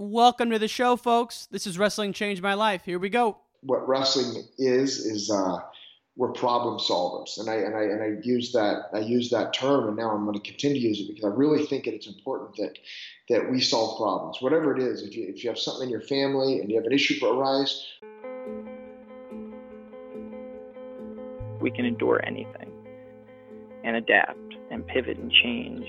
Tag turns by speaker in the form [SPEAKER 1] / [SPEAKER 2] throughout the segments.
[SPEAKER 1] Welcome to the show, folks. This is Wrestling Changed My Life. Here we go.
[SPEAKER 2] What wrestling is is uh, we're problem solvers, and I and I and I use that I use that term, and now I'm going to continue to use it because I really think that it's important that that we solve problems, whatever it is. If you if you have something in your family and you have an issue arise,
[SPEAKER 3] we can endure anything and adapt and pivot and change.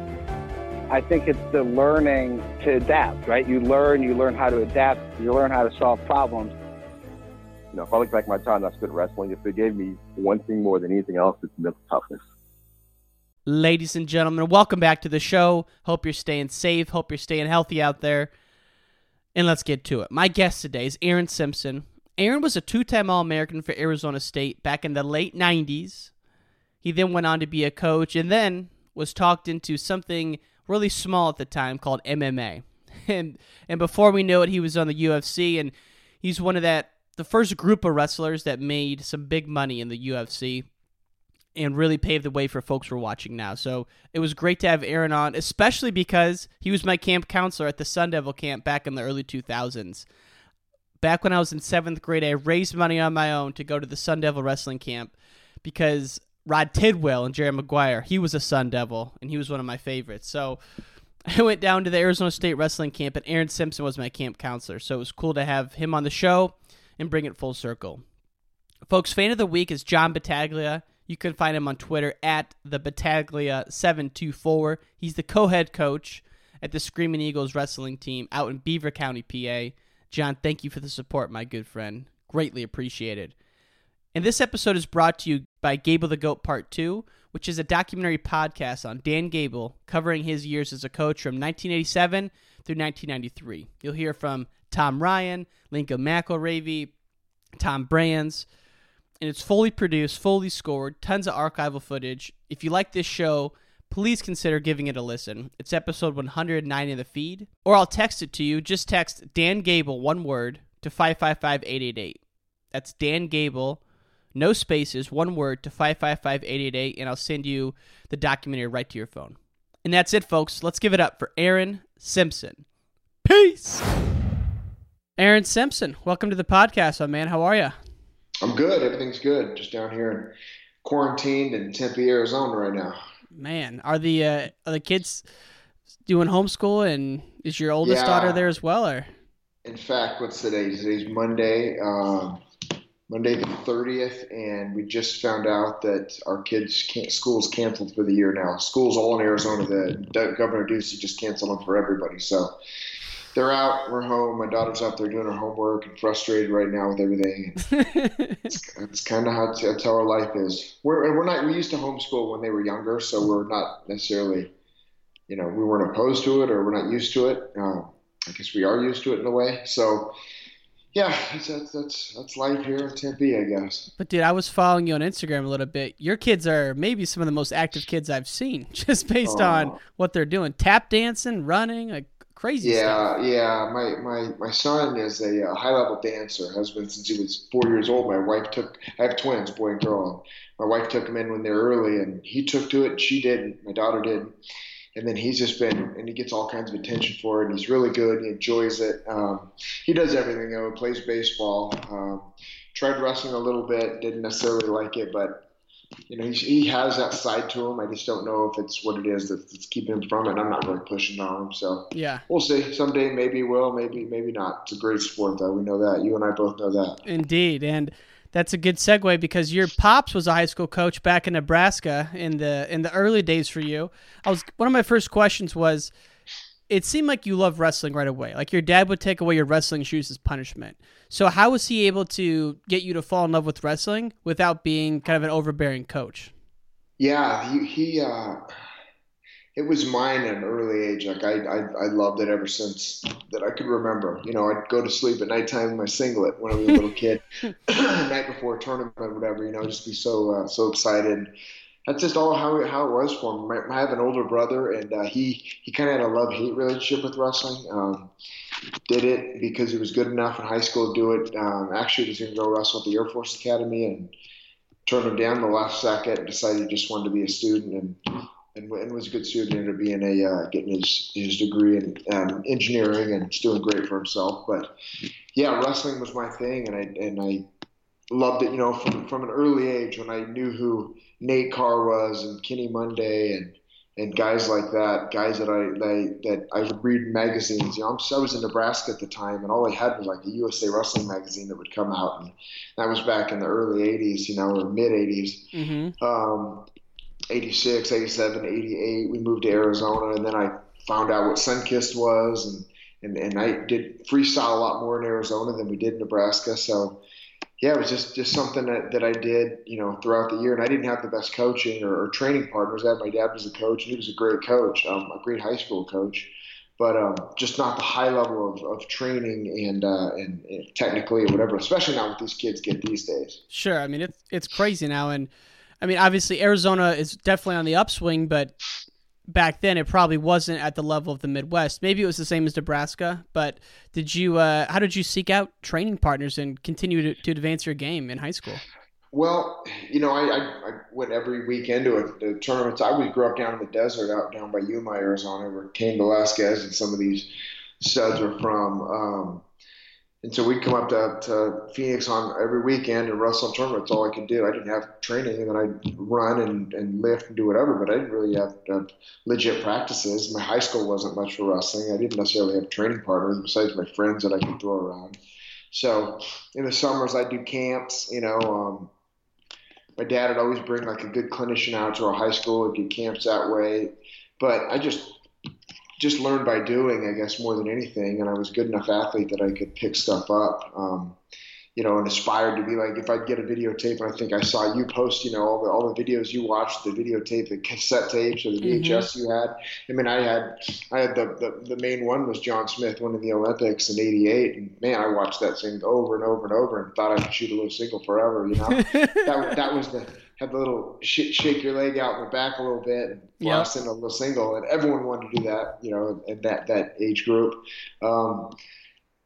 [SPEAKER 4] I think it's the learning to adapt, right? You learn, you learn how to adapt, you learn how to solve problems.
[SPEAKER 5] You know, if I look back at my time I spent wrestling, if it gave me one thing more than anything else, it's mental toughness.
[SPEAKER 1] Ladies and gentlemen, welcome back to the show. Hope you're staying safe. Hope you're staying healthy out there. And let's get to it. My guest today is Aaron Simpson. Aaron was a two time All American for Arizona State back in the late 90s. He then went on to be a coach and then was talked into something really small at the time called MMA. And and before we knew it, he was on the UFC and he's one of that the first group of wrestlers that made some big money in the UFC and really paved the way for folks who are watching now. So it was great to have Aaron on, especially because he was my camp counselor at the Sun Devil camp back in the early 2000s back when I was in seventh grade, I raised money on my own to go to the Sun Devil wrestling camp because Rod Tidwell and Jerry Maguire, he was a Sun Devil and he was one of my favorites. So I went down to the Arizona State wrestling camp and Aaron Simpson was my camp counselor. So it was cool to have him on the show and bring it full circle. Folks, fan of the week is John Battaglia. You can find him on Twitter at the Battaglia724. He's the co-head coach at the Screaming Eagles wrestling team out in Beaver County, PA. John, thank you for the support, my good friend. Greatly appreciated. And this episode is brought to you by Gable the Goat Part 2, which is a documentary podcast on Dan Gable covering his years as a coach from 1987 through 1993. You'll hear from Tom Ryan, Lincoln McIlravy, Tom Brands, and it's fully produced, fully scored, tons of archival footage. If you like this show, please consider giving it a listen. It's episode 109 in the feed, or I'll text it to you. Just text Dan Gable, one word, to 555 888. That's Dan Gable, no spaces, one word, to 555 888, and I'll send you the documentary right to your phone. And that's it, folks. Let's give it up for Aaron Simpson. Peace! Aaron Simpson, welcome to the podcast, my man. How are you?
[SPEAKER 2] I'm good. Everything's good. Just down here in quarantined in Tempe, Arizona right now
[SPEAKER 1] man, are the uh, are the kids doing homeschool, and is your oldest yeah. daughter there as well, or?
[SPEAKER 2] In fact, what's today? Today's Monday, um, Monday the thirtieth, and we just found out that our kids can't. School's canceled for the year now. Schools all in Arizona. The Governor Ducey just canceled them for everybody. So they're out. We're home. My daughter's out there doing her homework and frustrated right now with everything. it's, it's kind of how that's how our life is. We're we're not. We used to homeschool when they were younger, so we're not necessarily, you know, we weren't opposed to it or we're not used to it. Uh, I guess we are used to it in a way. So. Yeah, that's, that's that's life here in Tempe, I guess.
[SPEAKER 1] But dude, I was following you on Instagram a little bit. Your kids are maybe some of the most active kids I've seen, just based oh. on what they're doing: tap dancing, running, like crazy
[SPEAKER 2] yeah,
[SPEAKER 1] stuff.
[SPEAKER 2] Yeah, My, my, my son is a, uh, a high level dancer, has been since he was four years old. My wife took, I have twins, boy and girl. And my wife took him in when they were early, and he took to it, and she didn't. my daughter did. And then he's just been, and he gets all kinds of attention for it, and he's really good. He enjoys it. Um, he does everything, though. He plays baseball. Um, tried wrestling a little bit, didn't necessarily like it, but you know, he, he has that side to him. I just don't know if it's what it is that's, that's keeping him from it. I'm not really pushing on him, so
[SPEAKER 1] yeah,
[SPEAKER 2] we'll see. Someday maybe will, maybe maybe not. It's a great sport, though. We know that. You and I both know that.
[SPEAKER 1] Indeed, and that's a good segue because your pops was a high school coach back in Nebraska in the in the early days for you. I was one of my first questions was it seemed like you loved wrestling right away. Like your dad would take away your wrestling shoes as punishment. So how was he able to get you to fall in love with wrestling without being kind of an overbearing coach?
[SPEAKER 2] Yeah, he, he uh, it was mine at an early age. Like I, I, I loved it ever since that I could remember. You know, I'd go to sleep at nighttime in my singlet when I was a little kid, night before a tournament or whatever. You know, just be so uh, so excited. That's just all how how it was for me. I have an older brother, and uh, he he kind of had a love hate relationship with wrestling. Um, did it because he was good enough in high school to do it. Um, actually, was going to go wrestle at the Air Force Academy and turned him down the last second. and Decided he just wanted to be a student and and, and was a good student. Ended up being a uh, getting his his degree in um, engineering and doing great for himself. But yeah, wrestling was my thing, and I and I loved it. You know, from from an early age when I knew who Nate Carr was and Kenny Monday and and guys like that, guys that I that, that I would read in magazines. You know, I was in Nebraska at the time, and all I had was like a USA Wrestling magazine that would come out, and that was back in the early '80s, you know, or mid '80s. Mm-hmm. Um, 86, 87, 88. We moved to Arizona, and then I found out what Sunkist was, and, and, and I did freestyle a lot more in Arizona than we did in Nebraska. So, yeah, it was just, just something that, that I did, you know, throughout the year. And I didn't have the best coaching or, or training partners. I had my dad was a coach, and he was a great coach, um, a great high school coach, but um, just not the high level of, of training and, uh, and, and technically or whatever, especially not what these kids get these days.
[SPEAKER 1] Sure. I mean, it's, it's crazy now. And, I mean, obviously Arizona is definitely on the upswing, but back then it probably wasn't at the level of the Midwest. Maybe it was the same as Nebraska, but did you? Uh, how did you seek out training partners and continue to, to advance your game in high school?
[SPEAKER 2] Well, you know, I, I, I went every weekend to a, tournaments. I would grew up down in the desert, out down by Yuma, Arizona, where Cain Velasquez and some of these studs were from. Um, and so we'd come up to, to Phoenix on every weekend and wrestle tournaments. All I could do. I didn't have training, and then I'd run and, and lift and do whatever. But I didn't really have, have legit practices. My high school wasn't much for wrestling. I didn't necessarily have training partners besides my friends that I could throw around. So in the summers, I'd do camps. You know, um, my dad would always bring like a good clinician out to our high school and do camps that way. But I just just learned by doing, I guess, more than anything. And I was a good enough athlete that I could pick stuff up. Um, you know, and aspired to be like if I'd get a videotape and I think I saw you post, you know, all the all the videos you watched, the videotape, the cassette tapes or the VHS mm-hmm. you had. I mean, I had I had the, the the main one was John Smith winning the Olympics in '88, and man, I watched that thing over and over and over and thought I could shoot a little single forever. You know, that that was the have the little sh- shake your leg out in the back a little bit and blast in a little single, and everyone wanted to do that, you know, in that that age group. Um,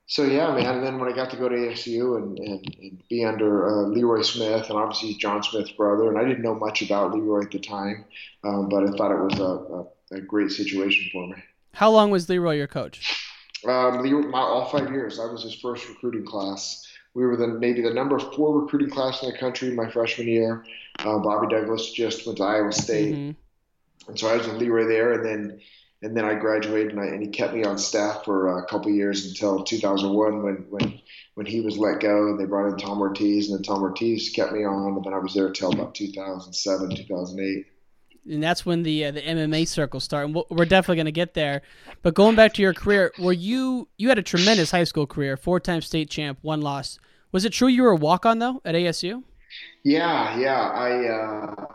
[SPEAKER 2] so yeah, man. And then when I got to go to ASU and, and, and be under uh, Leroy Smith, and obviously John Smith's brother, and I didn't know much about Leroy at the time, um, but I thought it was a, a, a, great situation for me.
[SPEAKER 1] How long was Leroy your coach?
[SPEAKER 2] Um, Leroy, my, all five years. I was his first recruiting class we were the maybe the number four recruiting class in the country my freshman year. Uh, Bobby Douglas just went to Iowa State, mm-hmm. and so I was with Leroy there, and then and then I graduated, and, I, and he kept me on staff for a couple years until 2001 when when when he was let go, and they brought in Tom Ortiz, and then Tom Ortiz kept me on, and then I was there until about 2007, 2008
[SPEAKER 1] and that's when the uh, the MMA circle start. And we're definitely going to get there. But going back to your career, were you you had a tremendous high school career, four time state champ, one loss. Was it true you were a walk on though at ASU?
[SPEAKER 2] Yeah, yeah. I uh,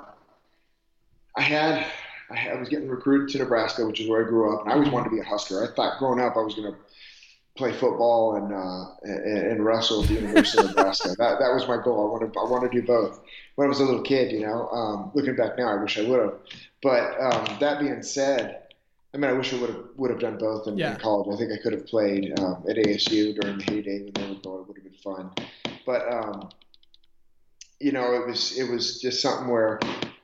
[SPEAKER 2] I had I was getting recruited to Nebraska, which is where I grew up, and I always wanted to be a Husker. I thought growing up I was going to play football and, uh, and, and wrestle at the University of Nebraska. That that was my goal. I wanted I want to do both. When I was a little kid, you know, um, looking back now, I wish I would have. But um, that being said, I mean, I wish I would have would have done both in, yeah. in, college. I think I could have played um, at ASU during the heyday when they were going. It would have been fun. But um, you know, it was it was just something where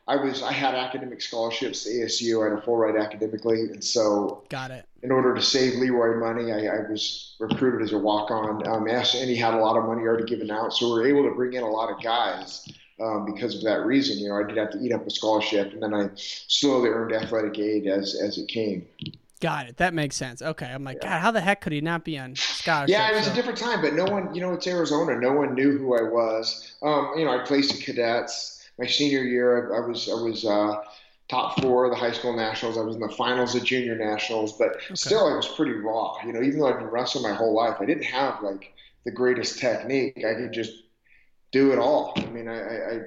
[SPEAKER 2] I was I had academic scholarships to ASU. I had a full ride academically, and so
[SPEAKER 1] got it.
[SPEAKER 2] In order to save Leroy money, I, I was recruited as a walk on. Um, and he had a lot of money already given out, so we were able to bring in a lot of guys um, because of that reason. You know, I did have to eat up a scholarship, and then I slowly earned athletic aid as as it came.
[SPEAKER 1] Got it. That makes sense. Okay. I'm like, God, how the heck could he not be on scholarship?
[SPEAKER 2] Yeah, it was
[SPEAKER 1] So-
[SPEAKER 2] a different time, but no one, you know, it's Arizona. No one knew who I was. Um, you know, I placed in cadets. My senior year, I, I was I was uh, top four of the high school nationals. I was in the finals of junior nationals, but still, I was pretty raw. You know, even though I've been wrestling my whole life, I didn't have like the greatest technique. I could just do it all. I mean, I I,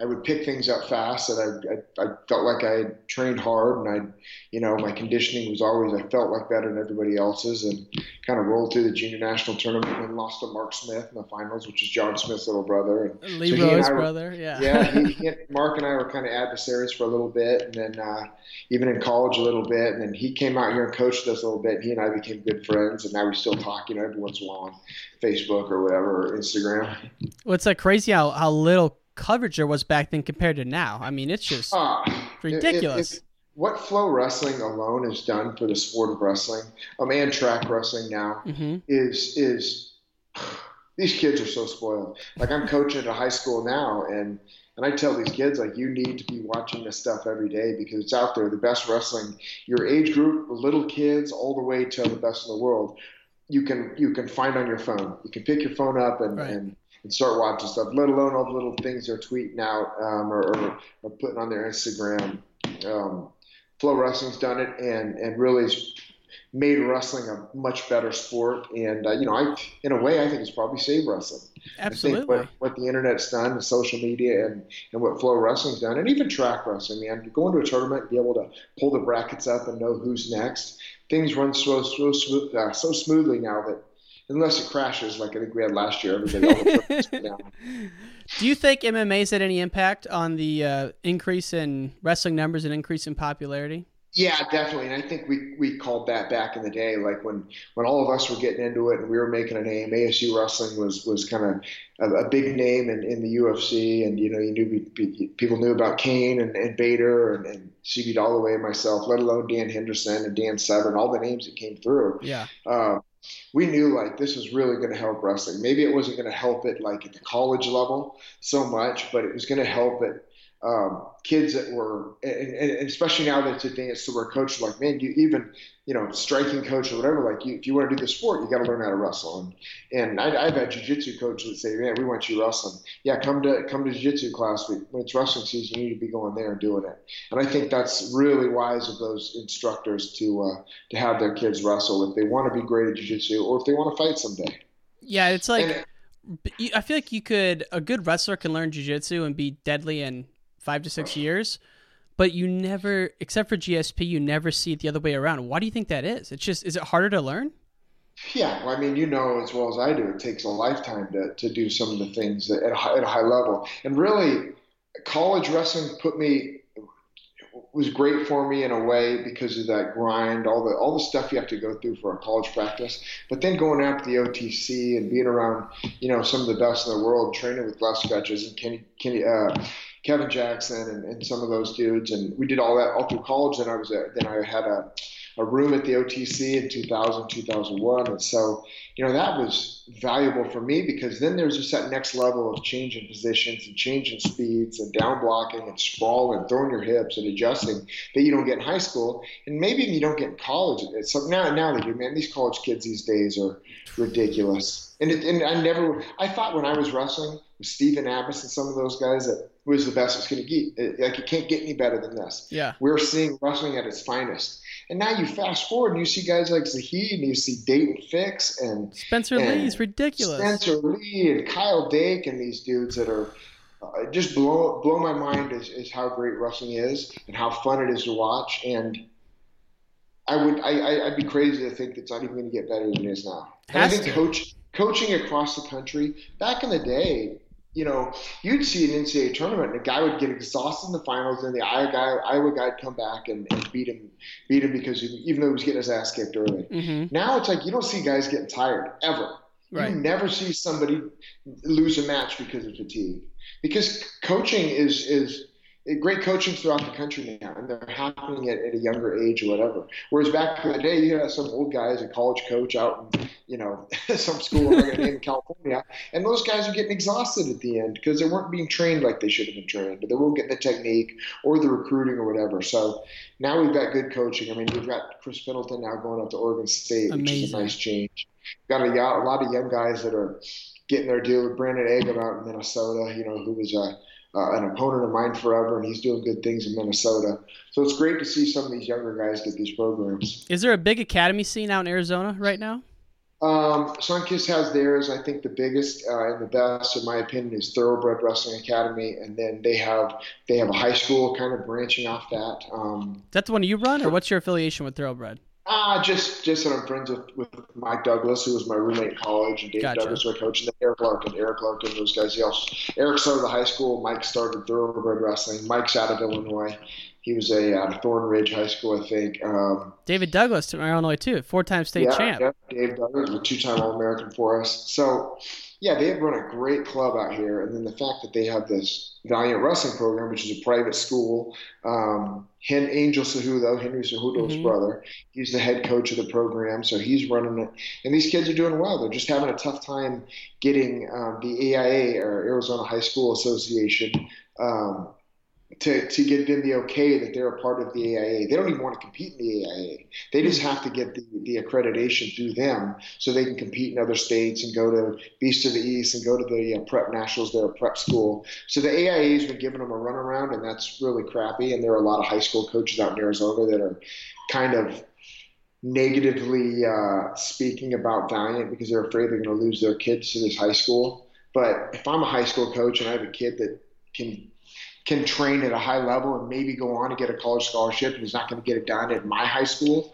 [SPEAKER 2] I, would pick things up fast, and I, I I felt like I had trained hard, and I, you know, my conditioning was always I felt like better than everybody else's, and kind of rolled through the junior national tournament and lost to Mark Smith in the finals, which is John Smith's little brother. And so he and were-
[SPEAKER 1] brother. Yeah.
[SPEAKER 2] yeah, he, he, Mark and I were kind of adversaries for a little bit, and then uh, even in college a little bit. And then he came out here and coached us a little bit. And he and I became good friends, and now we still talk, you know, every once in a while on Facebook or whatever, or Instagram.
[SPEAKER 1] It's like crazy how, how little coverage there was back then compared to now. I mean, it's just
[SPEAKER 2] if-
[SPEAKER 1] ridiculous.
[SPEAKER 2] if- what Flow Wrestling alone has done for the sport of wrestling, um, and track wrestling now,
[SPEAKER 1] hmm
[SPEAKER 2] is is these kids are so spoiled. Like I'm coaching at a high school now, and and I tell these kids like you need to be watching this stuff every day because it's out there. The best wrestling, your age group, little kids, all the way to the best in the world, you can you can find on your phone. You can pick your phone up and.
[SPEAKER 1] Right.
[SPEAKER 2] and and start watching stuff, let alone all the little things they're tweeting out um, or, or, or putting on their Instagram. Um, Flow Wrestling's done it, and and really has made wrestling a much better sport. And uh, you know, I in a way, I think it's probably saved wrestling. I
[SPEAKER 1] Absolutely.
[SPEAKER 2] think what, what the internet's done, the social media, and, and what Flow Wrestling's done, and even track wrestling, man, to go into a tournament and be able to pull the brackets up and know who's next. Things run so so smooth, uh, so smoothly now that unless it crashes like I think we had last year, everybody all the tournaments go down.
[SPEAKER 1] Do you think MMA's had any impact on the uh, increase in wrestling numbers and increase in popularity?
[SPEAKER 2] Yeah, definitely. And I think we, we called that back in the day, like when, when all of us were getting into it and we were making a name. ASU wrestling was, was kind of a, a big name in, in the UFC, and you know you knew be- people knew about Cain and, and Bader and, and CB Dollaway and myself, let alone Dan Henderson and Dan Severn, all the names that came through.
[SPEAKER 1] Yeah.
[SPEAKER 2] Um, we knew like this was really going to help wrestling. Maybe it wasn't going to help it like at the college level so much, but it was going to help it um, kids that were, and, and and especially now that it's advanced to where coaches are like, man, you even, you know, striking coach or whatever, like you, if you want to do the sport, you got to learn how to wrestle. And, and I, I've had jujitsu coaches that say, man, we want you wrestling. Yeah, come to come to jiu-jitsu class. When it's wrestling season, you need to be going there and doing it. And I think that's really wise of those instructors to uh, to have their kids wrestle if they want to be great at jiu-jitsu or if they want to fight someday.
[SPEAKER 1] Yeah, it's like
[SPEAKER 2] And-
[SPEAKER 1] I feel like you could a good wrestler can learn jujitsu and be deadly in five to six years, but you never, except for GSP, you never see it the other way around. Why do you think that is? It's just is it harder to learn?
[SPEAKER 2] Yeah, well, I mean, you know as well as I do, it takes a lifetime to, to do some of the things that at, a high, at a high level. And really, college wrestling put me was great for me in a way because of that grind, all the all the stuff you have to go through for a college practice. But then going out to the OTC and being around, you know, some of the best in the world, training with Les Gutches and Kenny, Kenny uh, Kevin Jackson and, and some of those dudes, and we did all that all through college. And I was at, then I had a a room at the OTC in 2000, 2001. And so, you know, that was valuable for me because then there's just that next level of changing positions and changing speeds and down blocking and sprawl and throwing your hips and adjusting that you don't get in high school. And maybe you don't get in college. It's so now, now they do, man. These college kids these days are ridiculous. And, it, and I never, I thought when I was wrestling Stephen Abas and some of those guys that was the best it's going to get. Like, it can't get any better than this.
[SPEAKER 1] Yeah.
[SPEAKER 2] We're seeing wrestling at its finest. And now you fast forward and you see guys like Zahid and you see Daton Fix and
[SPEAKER 1] Spencer
[SPEAKER 2] and
[SPEAKER 1] Lee is ridiculous.
[SPEAKER 2] Spencer Lee and Kyle Dake and these dudes that are uh, just blow blow my mind is, is how great wrestling is and how fun it is to watch. And I would I, I I'd be crazy to think it's not even going to get better than it is now. And I think
[SPEAKER 1] to.
[SPEAKER 2] coach coaching across the country back in the day. You know, you'd see an NCAA tournament, and a guy would get exhausted in the finals, and the Iowa guy, Iowa guy'd come back and, and beat him, beat him because he, even though he was getting his ass kicked early.
[SPEAKER 1] hmm
[SPEAKER 2] Now it's like you don't see guys getting tired ever.
[SPEAKER 1] Right.
[SPEAKER 2] You never see somebody lose a match because of fatigue. Because coaching is is great coaching throughout the country now, and they're happening at, at a younger age or whatever. Whereas back in the day, you had some old guys, a college coach out in, you know, some school in California, and those guys are getting exhausted at the end because they weren't being trained like they should have been trained, but they weren't getting the technique or the recruiting or whatever. So now we've got good coaching. I mean, we've got Chris Pendleton now going up to Oregon State, which is a nice change. Got a, a lot of young guys that are getting their deal with Brandon Eggum out in Minnesota, you know, who was a uh, an opponent of mine forever, and he's doing good things in Minnesota. So it's great to see some of these younger guys get these programs.
[SPEAKER 1] Is there a big academy scene out in Arizona right now?
[SPEAKER 2] Um, Sunkist has theirs. I think the biggest uh, and the best, in my opinion, is Thoroughbred Wrestling Academy, and then they have they have a high school kind of branching off that. Um,
[SPEAKER 1] Is that the one you run, or what's your affiliation with Thoroughbred?
[SPEAKER 2] Ah, just just that I'm friends with, with Mike Douglas, who was my roommate in college, and Dave
[SPEAKER 1] Gotcha.
[SPEAKER 2] Douglas, my coach, and then Eric Larkin. Eric Larkin, those guys. He also, Eric started the high school. Mike started Thoroughbred Wrestling. Mike's out of Illinois. He was a out of Thornridge High School, I think. Um,
[SPEAKER 1] David Douglas from Illinois too, four-time state
[SPEAKER 2] yeah,
[SPEAKER 1] champ.
[SPEAKER 2] yeah, Dave Douglas a two-time All-American for us. So, yeah, they have run a great club out here, and then the fact that they have this Valiant Wrestling program, which is a private school. Um, Hen, Angel Cejudo, Henry Cejudo's
[SPEAKER 1] Mhm.
[SPEAKER 2] brother, he's the head coach of the program, so he's running it. And these kids are doing well. They're just having a tough time getting um, the AIA or Arizona High School Association. Um, to, to get them the okay that they're a part of the AIA. They don't even want to compete in the AIA. They just have to get the, the accreditation through them so they can compete in other states and go to Beast of the East and go to the uh, prep nationals there, are prep school. So the AIA has been giving them a runaround, and that's really crappy. And there are a lot of high school coaches out in Arizona that are kind of negatively uh, speaking about Valiant because they're afraid they're going to lose their kids to this high school. But if I'm a high school coach and I have a kid that can can train at a high level and maybe go on to get a college scholarship and is not going to get it done at my high school,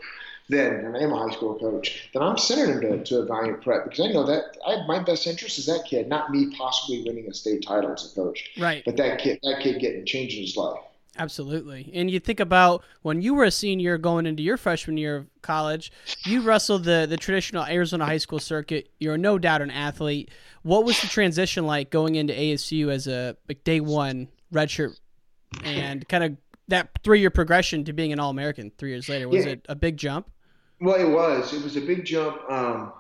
[SPEAKER 2] then, and I am a high school coach, then I'm sending him to, to a Valiant Prep because I know that I have my best interest is that kid, not me possibly winning a state title as a coach,
[SPEAKER 1] Right.
[SPEAKER 2] but that kid, that kid getting changing his life.
[SPEAKER 1] Absolutely. And you think about when you were a senior going into your freshman year of college, you wrestled the, the traditional Arizona high school circuit. You're no doubt an athlete. What was the transition like going into ASU as a like day one redshirt and kind of that three year progression to being an All American three years later? Was
[SPEAKER 2] Yeah.
[SPEAKER 1] it a big jump?
[SPEAKER 2] Well, it was. It was a big jump. Um,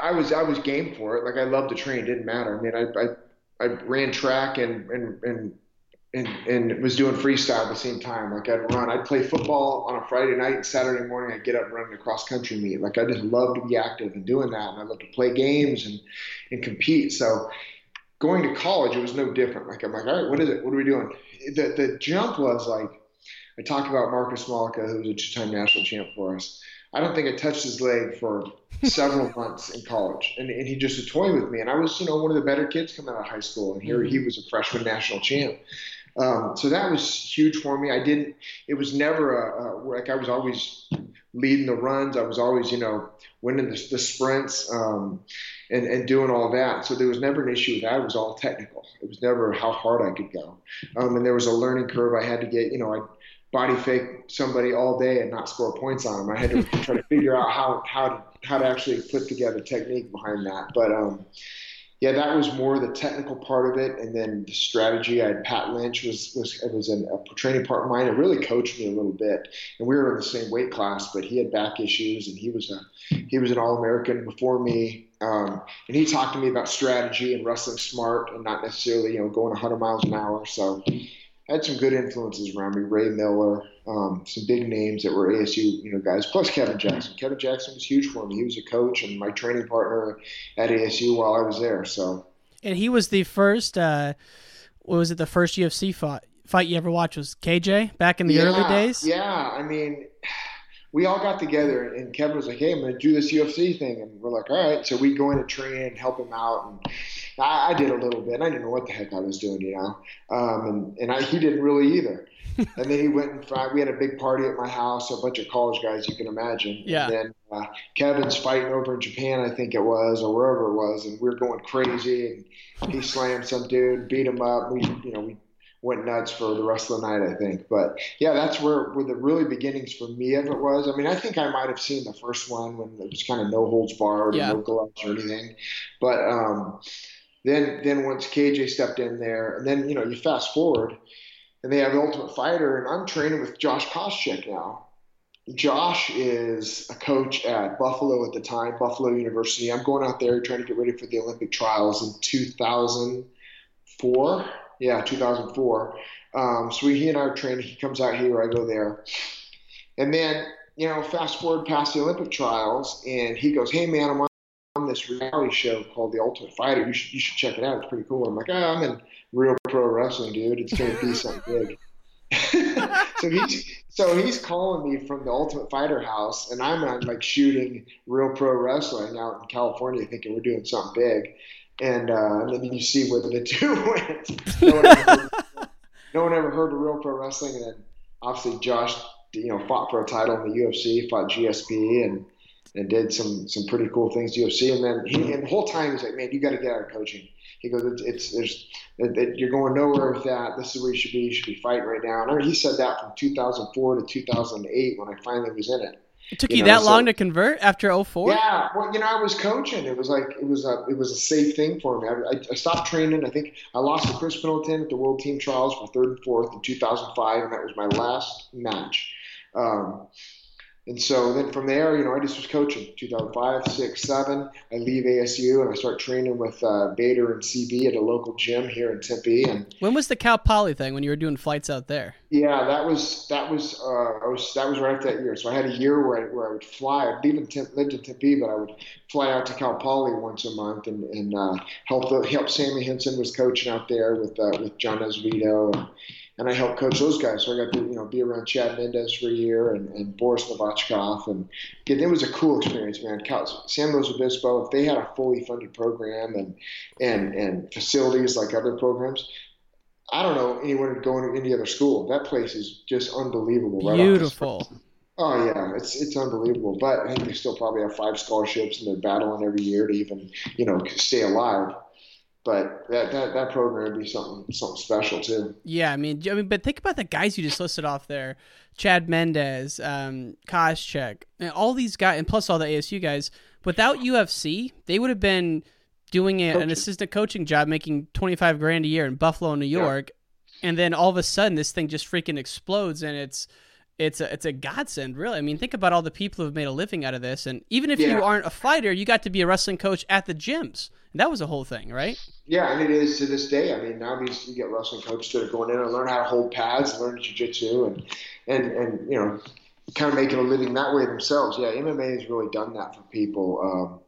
[SPEAKER 2] I was I was game for it. Like I loved to train. It didn't matter. I mean, I I, I ran track and and and. And, and was doing freestyle at the same time. Like I'd run, I'd play football on a Friday night and Saturday morning. I'd get up running a cross country meet. Like I just love to be active and doing that. And I love to play games and and compete. So going to college, it was no different. Like I'm like, all right, what is it? What are we doing? The the jump was like I talked about Markus Mollica, who was a two-time national champ for us. I don't think I touched his leg for several months in college, and, and he just a toy with me. And I was, you know, one of the better kids coming out of high school, and here he was a freshman national champ. Um, so that was huge for me. I didn't. It was never a, a like I was always leading the runs. I was always, you know, winning the, the sprints um, and and doing all that. So there was never an issue with that. It was all technical. It was never how hard I could go. Um, and there was a learning curve I had to get. You know, I body fake somebody all day and not score points on them. I had to try to figure out how how to how to actually put together technique behind that. But um, yeah, that was more the technical part of it, and then the strategy. I had Pat Lynch was was was a training partner of mine. It really coached me a little bit, and we were in the same weight class, but he had back issues, and he was a he was an All American before me. Um, and he talked to me about strategy and wrestling smart, and not necessarily you know going 100 miles an hour. So I had some good influences around me. Ray Miller, um, some big names that were ASU, you know, guys. Plus Kevin Jackson. Kevin Jackson was huge for me. He was a coach and my training partner at ASU while I was there. So
[SPEAKER 1] And he was the first. Uh, what was it? The first UFC fight fight you ever watched was KJ back in the early days.
[SPEAKER 2] Yeah, I mean, we all got together, and Kevin was like, "Hey, I'm going to do this UFC thing," and we're like, "All right." So we go in and train and help him out, and I, I did a little bit. I didn't know what the heck I was doing, you know, um, and and I, he didn't really either. And then he went and fought. We had a big party at my house, a bunch of college guys you can imagine.
[SPEAKER 1] Yeah.
[SPEAKER 2] And then uh, Kevin's fighting over in Japan, I think it was, or wherever it was, and we are going crazy. And he slammed some dude, beat him up. We, you know, we went nuts for the rest of the night, I think. But yeah, that's where, where the really beginnings for me of it was. I mean, I think I might have seen the first one when it was kind of no holds barred
[SPEAKER 1] Yeah.
[SPEAKER 2] or no gloves or anything. But um, then then once KJ stepped in there, and then you know you fast forward, and they have Ultimate Fighter, and I'm training with Josh Koscheck now. Josh is a coach at Buffalo at the time, Buffalo University. I'm going out there trying to get ready for the Olympic trials in 2004. Yeah, 2004. Um, so we, he and I are training. He comes out here, I go there. And then, you know, fast forward past the Olympic trials, and he goes, Hey, man, I'm on this reality show called The Ultimate Fighter. You should, you should check it out. It's pretty cool. I'm like, oh, I'm in real pro wrestling, dude. It's going to be something big. so he's so he's calling me from the Ultimate Fighter house, and I'm on like shooting real pro wrestling out in California, thinking we're doing something big. And, uh, then you see where the two went. No one, ever, no one ever heard of real pro wrestling, and then obviously Josh, you know, fought for a title in the UFC, fought GSP, and and did some some pretty cool things UFC. And then he and the whole time he's like, man, you got to get out of coaching. He goes, it's, it's there's it, it, you're going nowhere with that. This is where you should be. You should be fighting right now. And I mean, he said that from 2004 to 2008 when I finally was in it.
[SPEAKER 1] It took you, you know, that so, long to convert after 04?
[SPEAKER 2] Yeah, well, you know, I was coaching. It was like it was a it was a safe thing for me. I, I stopped training. I think I lost to Chris Middleton at the World Team Trials for third and fourth in 2005, and that was my last match. Um, and so then from there, you know, I just was coaching 2005, 6, 7. I leave ASU and I start training with uh, Bader and CB at a local gym here in Tempe. And
[SPEAKER 1] when was the Cal Poly thing when you were doing flights out there?
[SPEAKER 2] Yeah, that was that was uh, I was that was right after that year. So I had a year where I, where I would fly. I lived in, Tempe, lived in Tempe, but I would fly out to Cal Poly once a month and, and uh, help help Sammy Henson was coaching out there with uh, with John Azevedo and and I helped coach those guys. So I got to you know be around Chad Mendes for a year and, and Boris Novachkov, and it was a cool experience, man. San Luis Obispo, if they had a fully funded program and and and facilities like other programs, I don't know anyone would go into any other school. That place is just unbelievable.
[SPEAKER 1] Beautiful.
[SPEAKER 2] Right oh yeah, it's it's unbelievable. But I think they still probably have five scholarships, and they're battling every year to even you know stay alive but that, that that program would be something something special too.
[SPEAKER 1] Yeah, I mean, I mean, but think about the guys you just listed off there: Chad Mendes, um, Koscheck, and all these guys, and plus all the ASU guys. Without UFC, they would have been doing a, an assistant coaching job, making twenty five grand a year in Buffalo, New York, yeah. and then all of a sudden this thing just freaking explodes, and it's it's a it's a godsend, really. I mean, think about all the people who've made a living out of this, and even if yeah. you aren't a fighter, you got to be a wrestling coach at the gyms. And That was a whole thing, right?
[SPEAKER 2] Yeah, and it is to this day. I mean, now these you get wrestling coaches that are going in and learn how to hold pads, learn jiu-jitsu, and and and you know, kind of making a living that way themselves. Yeah, MMA has really done that for people, um,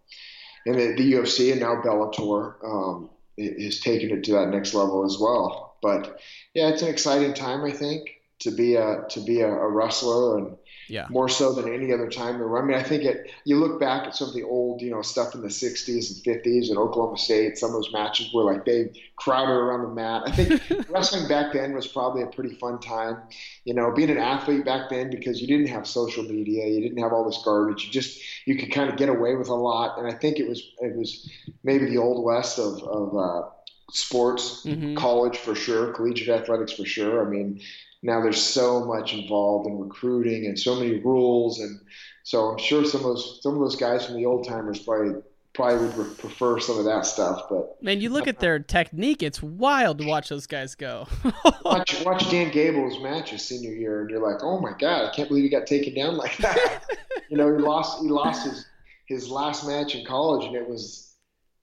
[SPEAKER 2] and the, the, UFC and now Bellator um, is taking it to that next level as well. But yeah, it's an exciting time, I think, to be a to be a, a wrestler and
[SPEAKER 1] yeah.
[SPEAKER 2] more so than any other time. I mean, I think it. You look back at some of the old, you know, stuff in the '60s and '50s in Oklahoma State. Some of those matches were like they crowded around the mat. I think wrestling back then was probably a pretty fun time. You know, being an athlete back then because you didn't have social media, you didn't have all this garbage. You just you could kind of get away with a lot. And I think it was it was maybe the old west of of uh, sports, mm-hmm. college for sure, collegiate athletics for sure. I mean now there's so much involved in recruiting and so many rules and so I'm sure some of those some of those guys from the old timers probably probably would prefer some of that stuff. But
[SPEAKER 1] man, you look at their technique; it's wild to watch those guys go.
[SPEAKER 2] watch, watch Dan Gable's match his senior year, and you're like, oh my god, I can't believe he got taken down like that. you know, he lost he lost his his last match in college, and it was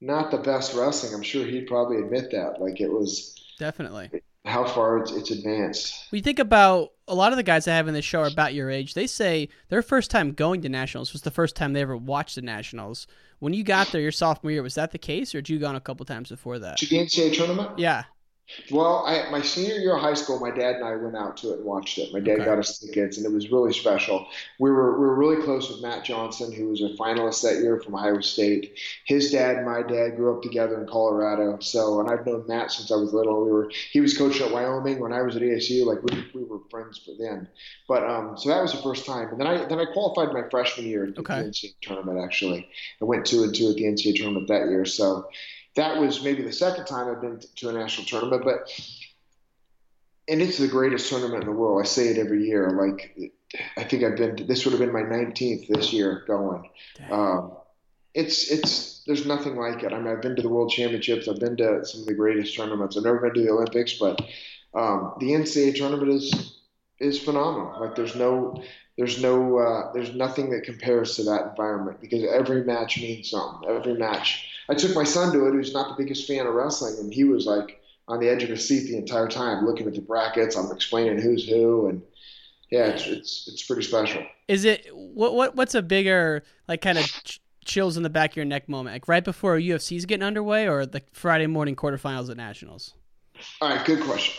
[SPEAKER 2] not the best wrestling. I'm sure he'd probably admit that. Like it was
[SPEAKER 1] definitely
[SPEAKER 2] how far it's, it's advanced.
[SPEAKER 1] We think about a lot of the guys I have in this show are about your age. They say their first time going to nationals was the first time they ever watched the nationals. When you got there your sophomore year, was that the case, or had you gone a couple times before that?
[SPEAKER 2] To the NCAA tournament?
[SPEAKER 1] Yeah.
[SPEAKER 2] Well, I, my senior year of high school, my dad and I went out to it and watched it. My dad okay. got us tickets, and it was really special. We were we were really close with Matt Johnson, who was a finalist that year from Iowa State. His dad and my dad grew up together in Colorado. So, and I've known Matt since I was little. We were he was coached at Wyoming when I was at ASU. Like we, we were friends for then. But um, so that was the first time, and then I then I qualified my freshman year at okay. the NCAA tournament. Actually, I went two and two at the NCAA tournament that year. So that was maybe the second time I've been to a national tournament, but and it's the greatest tournament in the world. I say it every year. Like I think I've been. To, this would have been my 19th this year going. Um, it's it's there's nothing like it. I mean, I've been to the World Championships. I've been to some of the greatest tournaments. I've never been to the Olympics, but um, the NCAA tournament is is phenomenal. Like there's no there's no uh, there's nothing that compares to that environment because every match means something. Every match. I took my son to it, who's not the biggest fan of wrestling, and he was like on the edge of his seat the entire time, looking at the brackets. I'm explaining who's who, and yeah, it's it's it's pretty special.
[SPEAKER 1] Is it what what what's a bigger like kind of ch- chills in the back of your neck moment? Like right before UFC's getting underway, or the Friday morning quarterfinals at nationals?
[SPEAKER 2] All right, good question.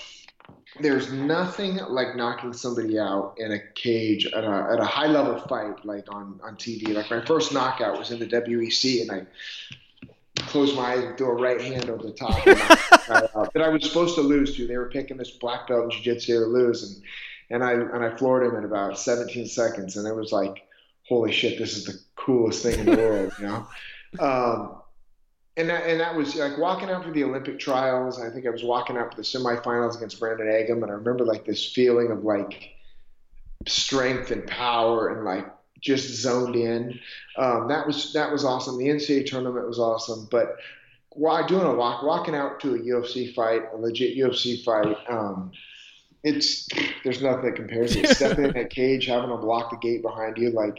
[SPEAKER 2] There's nothing like knocking somebody out in a cage at a, at a high level fight, like on, on TV. Like my first knockout was in the WEC, and I closed my eyes and a right hand over the top that I was supposed to lose to. They were picking this black belt in jiu-jitsu to lose, and and I and I floored him in about 17 seconds, and it was like, holy shit, this is the coolest thing in the world, you know. Um, and that, and that was like walking out for the Olympic trials. I think I was walking out for the semifinals against Brandon Eggum, and I remember like this feeling of like strength and power and like just zoned in. Um, that was that was awesome. The NCAA tournament was awesome, but while doing a walk, walking out to a UFC fight, a legit UFC fight, um, it's there's nothing that compares to it. Stepping in that cage, having to block the gate behind you, like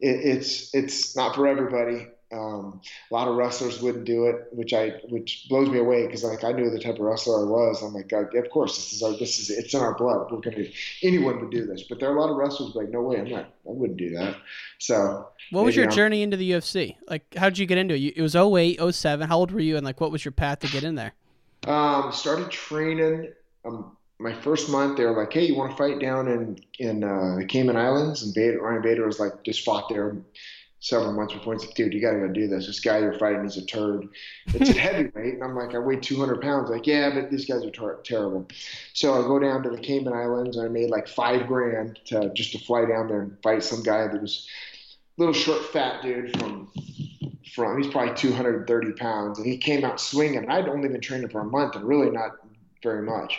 [SPEAKER 2] it, it's it's not for everybody. Um, a lot of wrestlers wouldn't do it, which I which blows me away because like I knew the type of wrestler I was. I'm like, God, of course, this is our this is it's in our blood. We're gonna anyone would do this, but there are a lot of wrestlers like, no way, I'm not, I wouldn't do that. So,
[SPEAKER 1] what was your I'm, journey into the UFC? Like, how did you get into it? It was 08, 07. How old were you, and like, what was your path to get in there?
[SPEAKER 2] Um, started training. Um, my first month, they were like, "Hey, you want to fight down in in uh, the Cayman Islands?" And Bader, Ryan Bader was like, just fought there several months before. He's like, dude, you got to go do this. This guy you're fighting is a turd. It's a heavyweight. And I'm like, I weigh 200 pounds. Like, yeah, but these guys are ter- terrible. So I go down to the Cayman Islands and I made like five grand to just to fly down there and fight some guy that was a little short, fat dude from from he's probably 230 pounds and he came out swinging. I'd only been training for a month and really not very much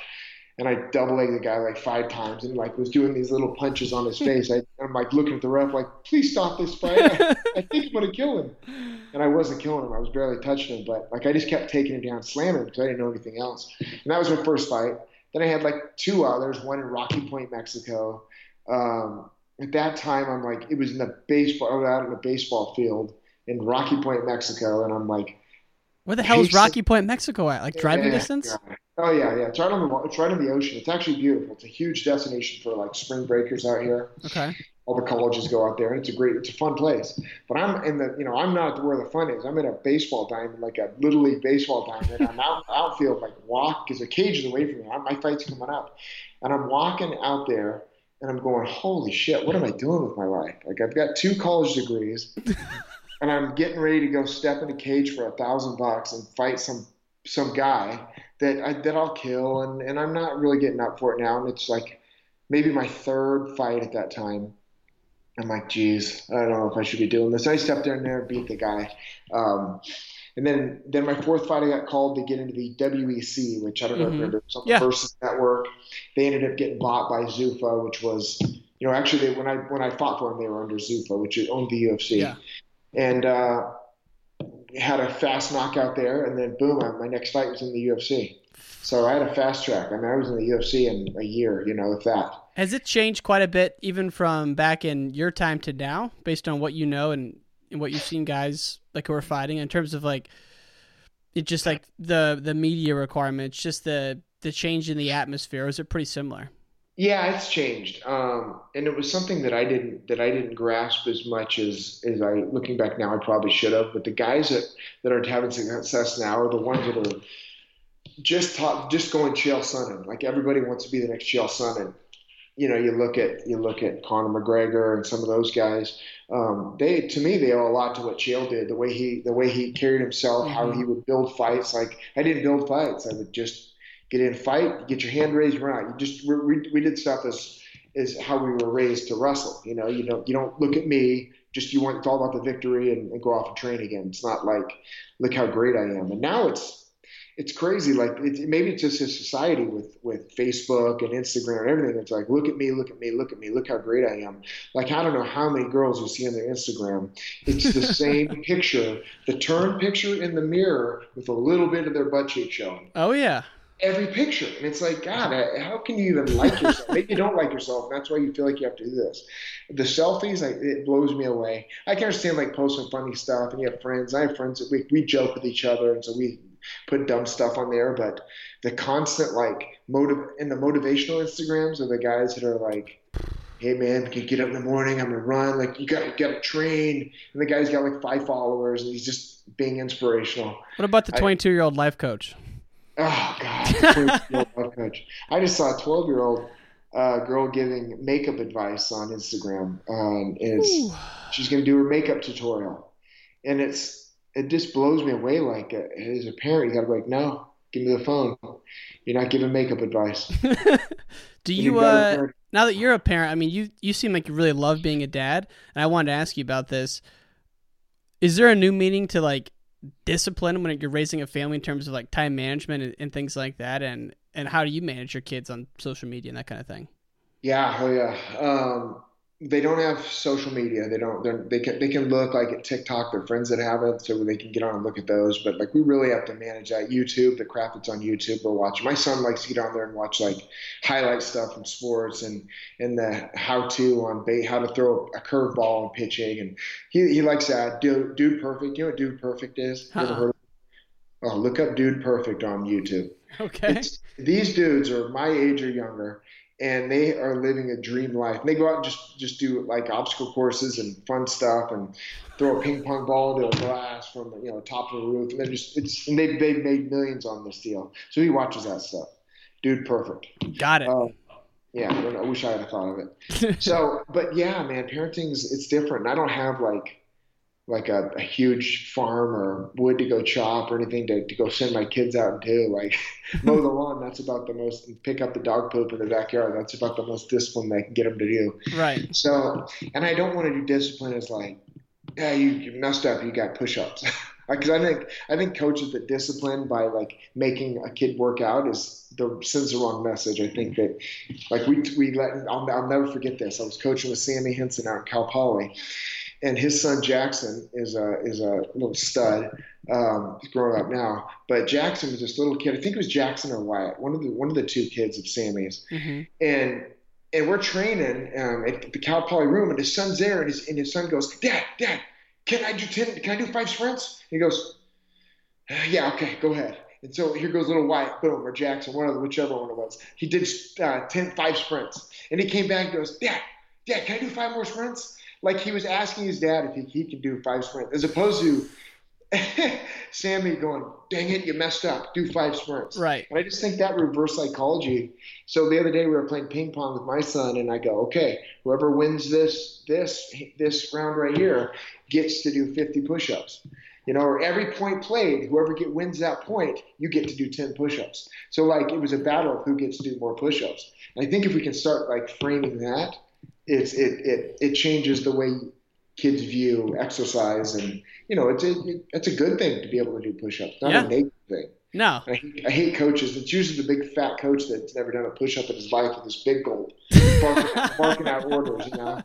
[SPEAKER 2] and I double legged the guy like five times and like was doing these little punches on his face. I, am like looking at the ref like, please stop this fight. I, I think I'm gonna kill him, and I wasn't killing him. I was barely touching him, but like I just kept taking him down, slamming him because I didn't know anything else. And that was my first fight. Then I had like two others, one in Rocky Point, Mexico. Um, at that time, I'm like, it was in the baseball, I was out in the baseball field in Rocky Point, Mexico, and I'm like,
[SPEAKER 1] where the hell is Rocky Point, Mexico at? Like driving yeah, distance?
[SPEAKER 2] Yeah. Oh yeah, yeah. It's right on the it's right on the ocean. It's actually beautiful. It's a huge destination for like spring breakers out here.
[SPEAKER 1] Okay.
[SPEAKER 2] All the colleges go out there, and it's a great, it's a fun place. But I'm in the, you know, I'm not where the fun is. I'm in a baseball diamond, like a little league baseball diamond. I'm out outfield, like walk because the cage is away from me. My fight's coming up, and I'm walking out there, and I'm going, holy shit, what am I doing with my life? Like I've got two college degrees. and I'm getting ready to go step in a cage for a thousand bucks and fight some some guy that I, that I'll kill, and and I'm not really getting up for it now. And it's like maybe my third fight at that time. I'm like, geez, I don't know if I should be doing this. I stepped in there and beat the guy. Um, and then, then my fourth fight, I got called to get into the WEC, which I don't know mm-hmm. if you remember, something yeah. versus network. They ended up getting bought by Zuffa, which was, you know, actually they, when I when I fought for them, they were under Zuffa, which owned the UFC. Yeah and uh, had a fast knockout there, and then boom, my next fight was in the UFC. So I had a fast track. I mean, I was in the UFC in a year, you know, if that.
[SPEAKER 1] Has it changed quite a bit, even from back in your time to now, based on what you know and, and what you've seen guys like who are fighting in terms of like it just like the the media requirements, just the the change in the atmosphere? is it pretty similar?
[SPEAKER 2] Yeah, it's changed, um, and it was something that I didn't that I didn't grasp as much as as I looking back now I probably should have. But the guys that that are having success now are the ones that are just taught, just going Chael Sonnen. Like everybody wants to be the next Chael Sonnen. You know, you look at you look at Conor McGregor and some of those guys. Um, they to me they owe a lot to what Chael did. The way he the way he carried himself, mm-hmm. how he would build fights. Like I didn't build fights. I would just get in, fight, get your hand raised, run out. You just we, we did stuff as is how we were raised to wrestle. You know, you don't you don't look at me. Just you want it's all about the victory and, and go off and train again. It's not like look how great I am. And now it's it's crazy. Like it, maybe it's just a society with with Facebook and Instagram and everything. It's like look at me, look at me, look at me, look how great I am. Like I don't know how many girls you see on their Instagram. It's the same picture, the turn picture in the mirror with a little bit of their butt cheek showing.
[SPEAKER 1] Oh yeah
[SPEAKER 2] every picture. And it's like, God, mm-hmm. how can you even like yourself? Maybe you don't like yourself. That's why you feel like you have to do this. The selfies, like, it blows me away. I can understand like posting funny stuff and you have friends. I have friends that we, we joke with each other. And so we put dumb stuff on there. But the constant like motive and the motivational Instagrams are the guys that are like, hey man, can you get up in the morning? I'm gonna run. Like you got you got to train. And the guy's got like five followers, and he's just being inspirational.
[SPEAKER 1] What about the 22 year old life coach?
[SPEAKER 2] Oh God, coach. I just saw a 12 year old uh, girl giving makeup advice on Instagram. Um, it's she's gonna do her makeup tutorial, and it's it just blows me away. Like uh, as a parent, you gotta be like, no, give me the phone. You're not giving makeup advice.
[SPEAKER 1] Do you uh now that you're a parent, I mean you you seem like you really love being a dad, and I wanted to ask you about this. Is there a new meaning to like discipline when you're raising a family in terms of like time management and, and things like that and and how do you manage your kids on social media and that kind of thing?
[SPEAKER 2] Yeah, oh yeah. Um, they don't have social media. They don't. They can. They can look like at TikTok. Their friends that have it, so they can get on and look at those. But like, we really have to manage that. YouTube, the crap that's on YouTube, we're watching. My son likes to get on there and watch like highlight stuff from sports and and the how to on bait, how to throw a curveball and pitching, and he he likes that. Dude, Dude Perfect. You know what Dude Perfect is? You ever uh-uh. heard of Oh, look up Dude Perfect on YouTube.
[SPEAKER 1] Okay.
[SPEAKER 2] It's, these dudes are my age or younger and they are living a dream life. And they go out and just just do like obstacle courses and fun stuff, and throw a ping pong ball into a glass from you know top of the roof, and they just it's and they they've made millions on this deal. So he watches that stuff. Dude, perfect.
[SPEAKER 1] Got it.
[SPEAKER 2] Uh, yeah, I wish I had thought of it. so, but yeah, man, parenting's it's different. I don't have like like a, a, huge farm or wood to go chop or anything to, to go send my kids out into. Like mow the lawn, that's about the most. Pick up the dog poop in the backyard. That's about the most discipline I can get them to do.
[SPEAKER 1] Right.
[SPEAKER 2] So, and I don't want to do discipline as like, yeah, you, you messed up. You got push-ups. Because I think I think coaches that discipline by like making a kid work out is the sends the wrong message. I think that like we we let I'll, I'll never forget this. I was coaching with Sammy Henson out in Cal Poly and his son Jackson is a is a little stud. Um, he's growing up now, but Jackson was this little kid. I think it was Jackson or Wyatt, one of the one of the two kids of Sammy's,
[SPEAKER 1] mm-hmm.
[SPEAKER 2] and and we're training um, at the Cal Poly room, and his son's there, and his and his son goes, Dad, Dad, can I do ten? Can I do five sprints? He goes, Yeah, okay, go ahead. And so here goes little Wyatt, boom, or Jackson, one of the, whichever one it was. He did uh, 10, five sprints, and he came back and goes, Dad, Dad, can I do five more sprints? Like he was asking his dad if he, he could do five sprints, as opposed to Sammy going, "Dang it, you messed up. Do five sprints."
[SPEAKER 1] Right.
[SPEAKER 2] And I just think that reverse psychology. So the other day we were playing ping pong with my son, and I go, "Okay, whoever wins this this this round right here gets to do 50 push-ups." You know, or every point played, whoever get wins that point, you get to do 10 push-ups. So like it was a battle of who gets to do more push-ups. And I think if we can start like framing that it's it, it it changes the way kids view exercise and you know it's a it's a good thing to be able to do push-ups not
[SPEAKER 1] yeah.
[SPEAKER 2] a negative thing.
[SPEAKER 1] No.
[SPEAKER 2] I hate, I hate, coaches. It's usually the big fat coach that's never done a push-up in his life with this big goal barking, barking out orders you know?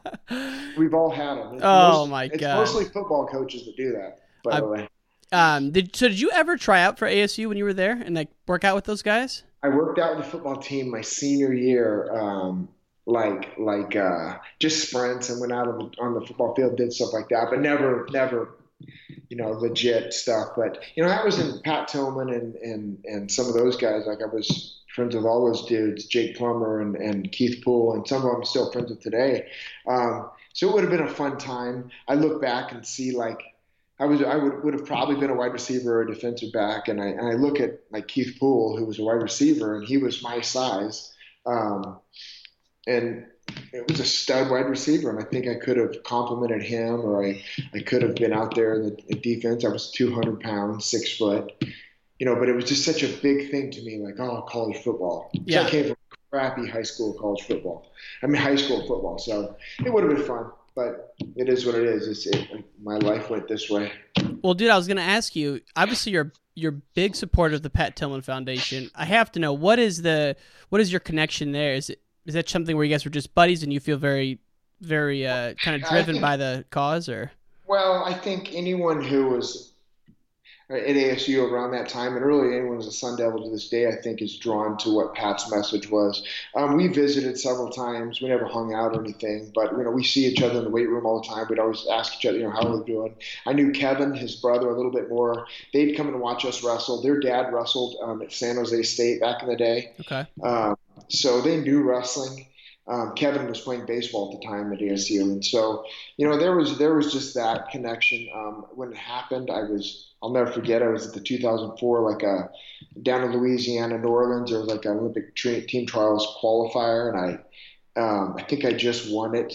[SPEAKER 2] We've all had them it's
[SPEAKER 1] oh
[SPEAKER 2] most,
[SPEAKER 1] my
[SPEAKER 2] it's mostly football coaches that do that by
[SPEAKER 1] I,
[SPEAKER 2] the way.
[SPEAKER 1] Um did so did you ever try out for ASU when you were there and like work out with those guys?
[SPEAKER 2] I worked out with the football team my senior year um like like uh, just sprints and went out on the, on the football field, did stuff like that, but never never you know legit stuff. But you know, I was in Pat Tillman and and and some of those guys. Like I was friends with all those dudes, Jake Plummer and and Keith Poole, and some of them still friends with today. Um, so it would have been a fun time. I look back and see like. I was I would, would have probably been a wide receiver or a defensive back, and I and I look at like Keith Poole, who was a wide receiver, and he was my size. Um, and it was a stud wide receiver, and I think I could have complimented him, or I, I could have been out there in the defense. I was 200 pounds, six foot, you know, but it was just such a big thing to me, like oh, college football.
[SPEAKER 1] Yeah.
[SPEAKER 2] I came from crappy high school college football. I mean, high school football. So it would have been fun, but it is what it is. It's it, my life went this way.
[SPEAKER 1] Well, dude, I was going to ask you. Obviously, you're you're big supporter of the Pat Tillman Foundation. I have to know what is the what is your connection there? Is it is that something where you guys were just buddies and you feel very, very uh, kind of driven
[SPEAKER 2] think,
[SPEAKER 1] by the cause, or?
[SPEAKER 2] Well, I think anyone who was, at ASU around that time, and really anyone who's a Sun Devil to this day, I think, is drawn to what Pat's message was. Um, we visited several times. We never hung out or anything, but you know, we see each other in the weight room all the time. We'd always ask each other, you know, how are they doing? I knew Kevin, his brother, a little bit more. They'd come and watch us wrestle. Their dad wrestled um, at San Jose State back in the day,
[SPEAKER 1] Okay.
[SPEAKER 2] um, so they knew wrestling. Um, Kevin was playing baseball at the time at ASU, and so you know there was there was just that connection. Um, when it happened, I was I'll never forget. I was at the 2004 like a down in Louisiana, New Orleans. There was like an Olympic tra- team trials qualifier, and I um, I think I just won it.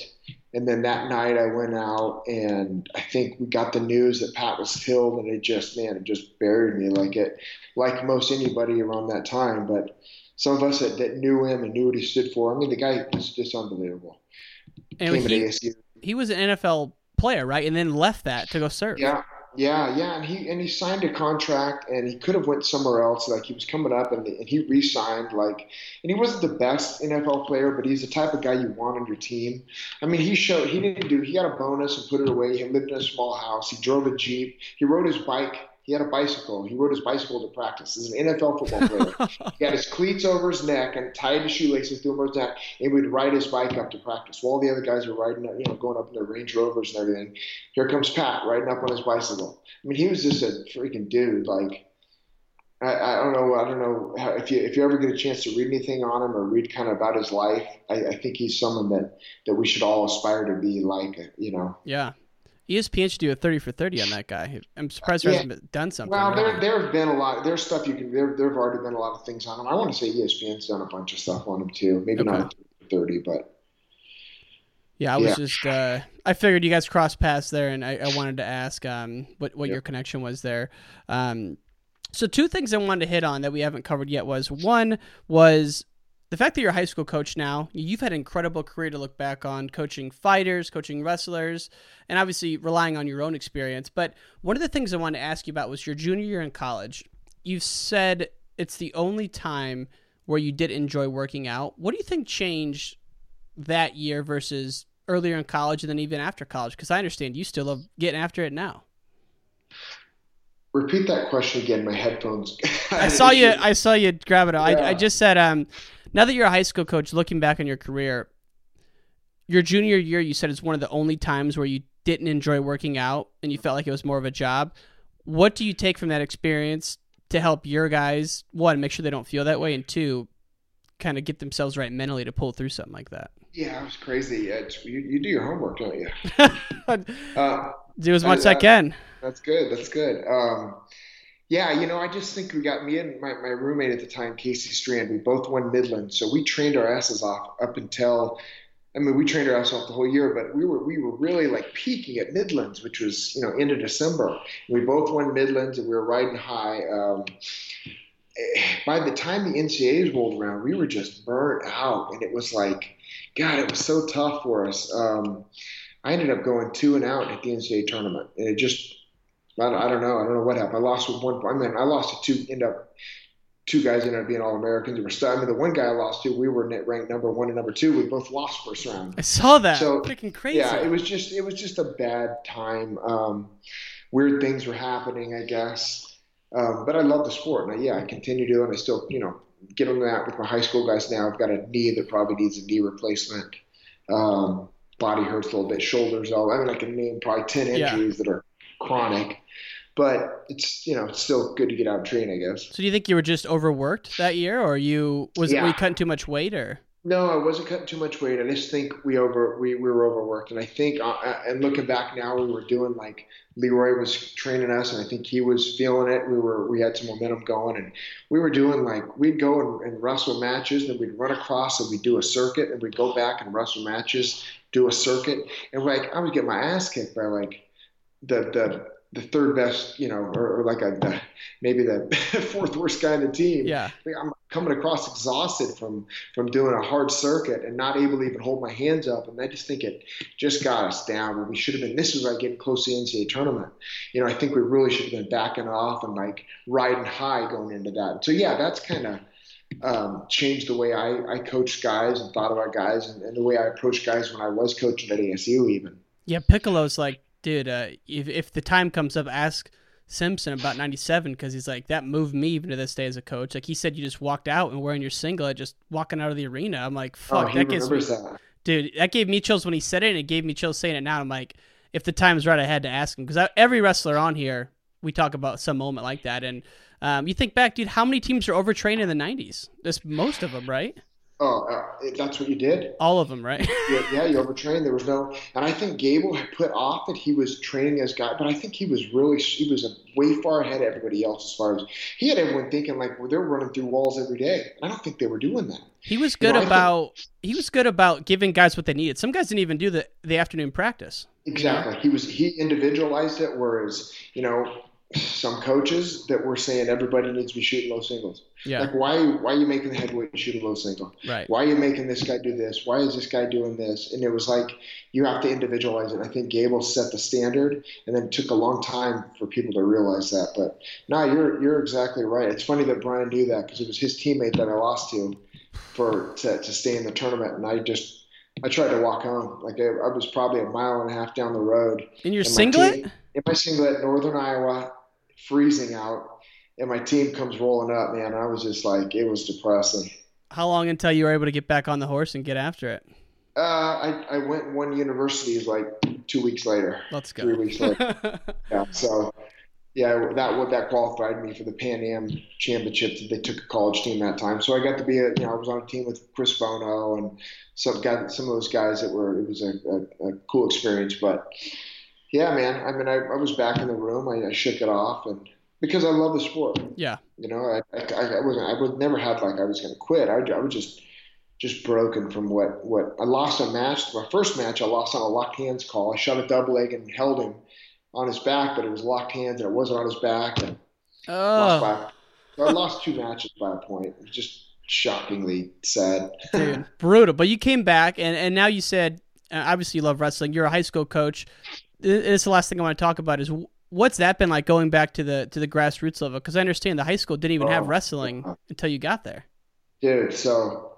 [SPEAKER 2] And then that night I went out, and I think we got the news that Pat was killed, and it just man, it just buried me like it like most anybody around that time, but some of us that, that knew him and knew what he stood for. I mean, the guy was just unbelievable.
[SPEAKER 1] And
[SPEAKER 2] Came
[SPEAKER 1] he, he was an NFL player, right? And then left that to go serve.
[SPEAKER 2] Yeah, yeah, yeah. And he and he signed a contract, and he could have went somewhere else. Like he was coming up, and, and he re-signed. Like, and he wasn't the best NFL player, but he's the type of guy you want on your team. I mean, he showed he didn't do. He got a bonus and put it away. He lived in a small house. He drove a jeep. He rode his bike. He had a bicycle. He rode his bicycle to practice. He's an NFL football player. he had his cleats over his neck and tied his shoelaces through his neck, and would ride his bike up to practice. While the other guys were riding, you know, going up in their Range Rovers and everything. Here comes Pat riding up on his bicycle. I mean, he was just a freaking dude. Like, I, I don't know. I don't know how, if you if you ever get a chance to read anything on him or read kind of about his life. I, I think he's someone that that we should all aspire to be like. You know.
[SPEAKER 1] Yeah. ESPN should do a 30 for 30 on that guy. I'm surprised there
[SPEAKER 2] Yeah.
[SPEAKER 1] hasn't done something.
[SPEAKER 2] Well, there there have been a lot. There's stuff you can. There there have already been a lot of things on him. I want to say ESPN's done a bunch of stuff on him too. Maybe not thirty, but
[SPEAKER 1] Yeah, I was
[SPEAKER 2] Yeah.
[SPEAKER 1] just uh, I figured you guys crossed paths there, and I, I wanted to ask um, what what your connection was there. Um, so two things I wanted to hit on that we haven't covered yet was one was the fact that you're a high school coach now. You've had an incredible career to look back on, coaching fighters, coaching wrestlers, and obviously relying on your own experience. But one of the things I wanted to ask you about was your junior year in college. You've said it's the only time where you did enjoy working out. What do you think changed that year versus earlier in college and then even after college? Because I understand you still love getting after it now.
[SPEAKER 2] repeat that question again. My headphones.
[SPEAKER 1] I saw you. I saw you grab it. I, I just said, um, now that you're a high school coach, looking back on your career, your junior year, you said it's one of the only times where you didn't enjoy working out and you felt like it was more of a job. What do you take from that experience to help your guys one make sure they don't feel that way, and two, kind of get themselves right mentally to pull through something like that?
[SPEAKER 2] Yeah, it was crazy. It's, you, you do your homework, don't you? uh,
[SPEAKER 1] Do as much as I
[SPEAKER 2] uh,
[SPEAKER 1] can.
[SPEAKER 2] That's good. That's good. Um, yeah, you know, I just think we got me and my, my roommate at the time, Casey Strand. We both won Midland, so we trained our asses off up until. I mean, we trained our asses off the whole year, but we were we were really like peaking at Midlands, which was you know end of December. We both won Midlands, and we were riding high. Um, eh, by the time the NCAAs rolled around, we were just burnt out, and it was like, God, it was so tough for us. Um, I ended up going two and out at the NCAA tournament, and it just I don't, I don't know. I don't know what happened. I lost with one. I mean, I lost to two. End up two guys ended up being all Americans. We were still, I mean, the one guy I lost to, we were net ranked number one and number two. We both lost first round.
[SPEAKER 1] I saw that.
[SPEAKER 2] So
[SPEAKER 1] Freaking crazy.
[SPEAKER 2] Yeah, it was just it was just a bad time. Um, weird things were happening, I guess. Um, but I love the sport, and I, yeah, I continue to, and I still, you know, get on that with my high school guys now. I've got a knee that probably needs a knee replacement. Um, body hurts a little bit, shoulders all. I mean, I can name probably ten
[SPEAKER 1] Yeah.
[SPEAKER 2] injuries that are chronic, but it's you know it's still good to get out and train, I guess.
[SPEAKER 1] So do you think you were just overworked that year, or you was
[SPEAKER 2] Yeah.
[SPEAKER 1] were you cutting too much weight, or
[SPEAKER 2] No, I wasn't cutting too much weight. I just think we over we, we were overworked, and I think uh, uh, and looking back now, we were doing like Lee Roy was training us, and I think he was feeling it. We were we had some momentum going, and we were doing like we'd go and, and wrestle matches, and we'd run across and we'd do a circuit, and we'd go back and wrestle matches, do a circuit, and like I would get my ass kicked by like the the the third best, you know, or, or like a the, maybe the fourth worst guy in the team.
[SPEAKER 1] Yeah.
[SPEAKER 2] Like, I'm coming across exhausted from from doing a hard circuit and not able to even hold my hands up. And I just think it just got us down we should have been. This is like getting close to the NCAA tournament. You know, I think we really should have been backing off and like riding high going into that. So yeah, that's kind of um, changed the way I, I coached guys and thought about guys and, and the way I approached guys when I was coaching at ASU even.
[SPEAKER 1] yeah? Piccolo's like, dude, uh, if if the time comes up, ask Simpson about '97 because he's like that moved me even to this day as a coach. Like he said, you just walked out and wearing your singlet, just walking out of the arena. I'm like, fuck,
[SPEAKER 2] oh,
[SPEAKER 1] that gives me,
[SPEAKER 2] that.
[SPEAKER 1] dude, that gave me chills when he said it, and it gave me chills saying it now. I'm like, if the time's right, I had to ask him because every wrestler on here, we talk about some moment like that, and um, you think back, dude, how many teams are overtrained in the '90s? Just most of them, right?
[SPEAKER 2] Oh, uh, that's what you did.
[SPEAKER 1] All of them, right?
[SPEAKER 2] yeah, yeah, you overtrained. There was no, and I think Gable had put off that he was training as guy, but I think he was really he was a, way far ahead of everybody else as far as he had everyone thinking like, well, they're running through walls every day. I don't think they were doing that.
[SPEAKER 1] He was good
[SPEAKER 2] You know,
[SPEAKER 1] about he was good about giving guys what they needed. Some guys didn't even do the the afternoon practice.
[SPEAKER 2] Exactly. He was he individualized it, whereas you know some coaches that were saying everybody needs to be shooting low singles.
[SPEAKER 1] Yeah.
[SPEAKER 2] Like why why are you making the heavyweight and shoot a low single?
[SPEAKER 1] Right.
[SPEAKER 2] Why are you making this guy do this? Why is this guy doing this? And it was like you have to individualize it. I think Gable set the standard, and then it took a long time for people to realize that. But no, you're you're exactly right. It's funny that Brian knew that because it was his teammate that I lost to for to, to stay in the tournament, and I just I tried to walk home. Like I, I was probably a mile and a half down the road.
[SPEAKER 1] In your
[SPEAKER 2] and
[SPEAKER 1] singlet?
[SPEAKER 2] team- in my singlet, Northern Iowa, freezing out, and my team comes rolling up. Man, I was just like, it was depressing.
[SPEAKER 1] How long until you were able to get back on the horse and get after it?
[SPEAKER 2] Uh, I I went one university universities like two weeks later.
[SPEAKER 1] Let's go.
[SPEAKER 2] Three weeks later. yeah. So. Yeah, that what that qualified me for the Pan Am Championship. They took a college team that time, so I got to be a you know I was on a team with Chris Bono and some guy some of those guys that were it was a, a, a cool experience. But yeah, man, I mean I, I was back in the room. I, I shook it off and because I love the sport.
[SPEAKER 1] Yeah.
[SPEAKER 2] You know, I, I, I wasn't, I would never had like I was going to quit. I, I was just, just broken from what, what I lost a match. My first match, I lost on a locked hands call. I shot a double leg and held him on his back, but it was locked hands and it wasn't on his back. And lost
[SPEAKER 1] Oh,
[SPEAKER 2] by, so I lost two matches by a point. It was just shockingly sad.
[SPEAKER 1] dude, brutal. But you came back, and, and now you said, obviously you love wrestling. You're a high school coach. This is the last thing I want to talk about is what's that been like going back to the to the grassroots level? Because I understand the high school didn't even have
[SPEAKER 2] Oh,
[SPEAKER 1] wrestling until you got there.
[SPEAKER 2] Dude, so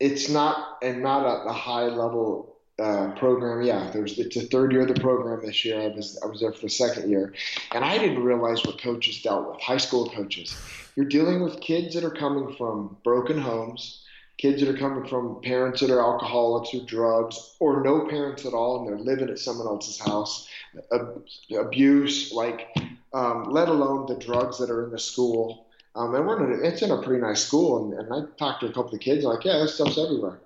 [SPEAKER 2] it's not and not a, a high level uh, program. Yeah, there's it's the third year of the program this year. I was I was there for the second year, and I didn't realize what coaches dealt with. High school coaches, you're dealing with kids that are coming from broken homes, kids that are coming from parents that are alcoholics or drugs, or no parents at all, and they're living at someone else's house. Ab- abuse, like um, let alone the drugs that are in the school. Um, and we're in a, it's in a pretty nice school, and, and I talked to a couple of kids, like, yeah, this stuff's everywhere.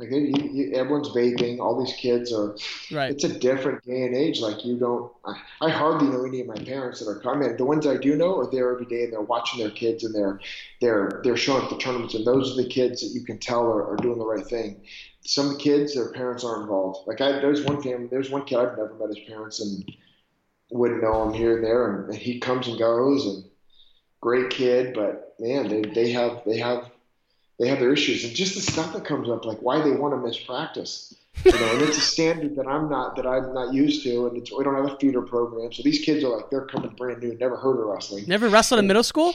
[SPEAKER 2] Like, you, you, everyone's vaping. All these kids are.
[SPEAKER 1] Right.
[SPEAKER 2] It's a different day and age. Like, you don't. I, I hardly know any of my parents that are coming. The ones I do know are there every day, and they're watching their kids, and they're they're they're showing up the tournaments, and those are the kids that you can tell are, are doing the right thing. Some kids, their parents aren't involved. Like, I there's one family, there's one kid I've never met his parents, and wouldn't know him here and there, and, and he comes and goes, and great kid, but man, they, they have they have they have their issues, and just the stuff that comes up, like why they want to miss practice, you know, and it's a standard that I'm not that I'm not used to, and it's, we don't have a feeder program, so these kids are like they're coming brand new, never heard of wrestling,
[SPEAKER 1] Never wrestled in middle school?